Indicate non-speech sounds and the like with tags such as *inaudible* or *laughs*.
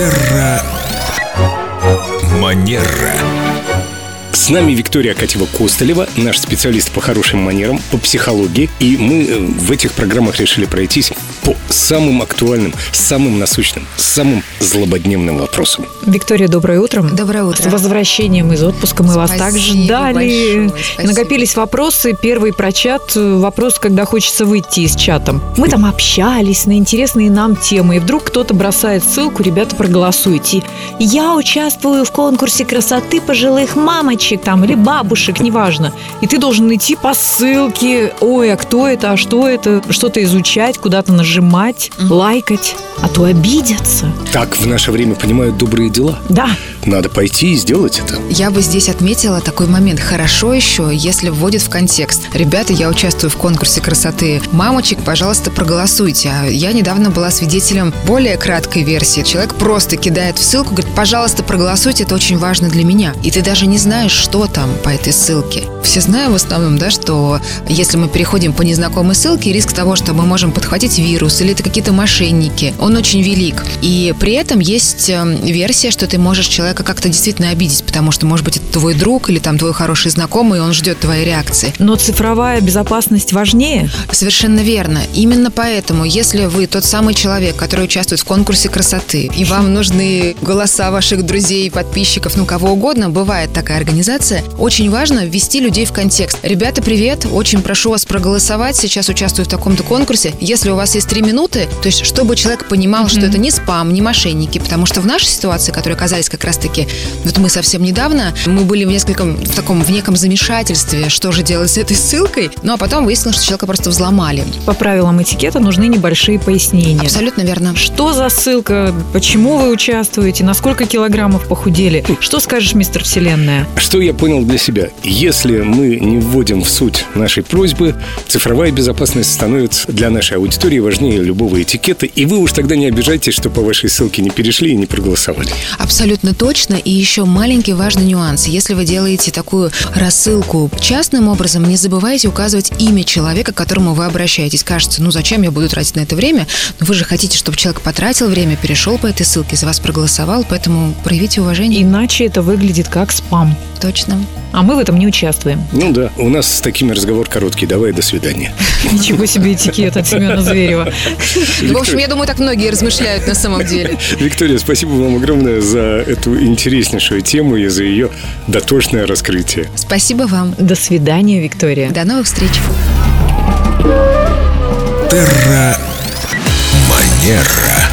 Терра Манера. С нами Виктория Акатьева-Костолева, наш специалист по хорошим манерам, по психологии. И мы э, в этих программах решили пройтись по самым актуальным, самым насущным, самым злободневным вопросам. Виктория, доброе утро. Доброе утро. С возвращением из отпуска мы вас так Спасибо ждали. большое, спасибо. Накопились вопросы. Первый про чат. Вопрос, когда хочется выйти из чата. Мы там общались на интересные нам темы. И вдруг кто-то бросает ссылку, ребята, проголосуйте. Я участвую в конкурсе красоты пожилых мамочек там или бабушек, неважно. И ты должен идти по ссылке. Ой, а кто это, а что это? Что-то изучать, куда-то нажимать, лайкать. А то обидятся. Так в наше время понимают добрые дела. Да, Надо пойти и сделать это. Я бы здесь отметила такой момент. Хорошо еще, если вводит в контекст. Ребята, я участвую в конкурсе красоты мамочек, пожалуйста, проголосуйте. А я недавно была свидетелем более краткой версии. Человек просто кидает в ссылку, говорит, пожалуйста, проголосуйте, это очень важно для меня. И ты даже не знаешь, что там по этой ссылке. Все знаем в основном, да, что если мы переходим по незнакомой ссылке, риск того, что мы можем подхватить вирус или это какие-то мошенники, он очень велик. И при этом есть э, версия, что ты можешь человека как-то действительно обидеть, потому что, может быть, это твой друг или там твой хороший знакомый, и он ждет твоей реакции. но цифровая безопасность важнее. Совершенно верно. Именно поэтому, если вы тот самый человек, который участвует в конкурсе красоты, и вам нужны голоса ваших друзей, подписчиков, ну кого угодно, бывает такая организация, очень важно ввести людей в контекст. Ребята, привет, очень прошу вас проголосовать, сейчас участвую в таком-то конкурсе. Если у вас есть три минуты, то есть чтобы человек понимал, что это не спам, не мошенники, потому что в нашей ситуации, которые оказались как раз-таки, вот мы совсем недавно, мы были в нескольком, в таком, в неком замешательстве, что же делать с этой ссылкой, ну а потом выяснилось, что человека просто взломали. По правилам этикета нужны небольшие пояснения. Абсолютно верно. Что за ссылка? Почему вы участвуете? На сколько килограммов похудели? Что скажешь, мистер Вселенная? Что я понял для себя? Если мы не вводим в суть нашей просьбы, цифровая безопасность становится для нашей аудитории важнее любого этикета, и вы уж тогда не обижайтесь, что по вашей ссылке не перешли и не проголосовали. Абсолютно точно. И еще маленький важный нюанс. Если вы делаете такую рассылку частным образом, не забывайте указывать имя человека, к которому вы обращаетесь. Кажется, ну зачем я буду тратить на это время? Но вы же хотите, чтобы человек потратил время, перешел по этой ссылке, за вас проголосовал, поэтому проявите уважение. Иначе это выглядит как спам. Точно. А мы в этом не участвуем. Ну да, у нас с такими разговор короткий. Давай, до свидания. *laughs* Ничего себе этикет от Семена Зверева. В общем, я думаю, так многие размышляют на самом деле. *laughs* Виктория, спасибо вам огромное за эту интереснейшую тему и за ее дотошное раскрытие. Спасибо вам. До свидания, Виктория. До новых встреч. Терра Манера.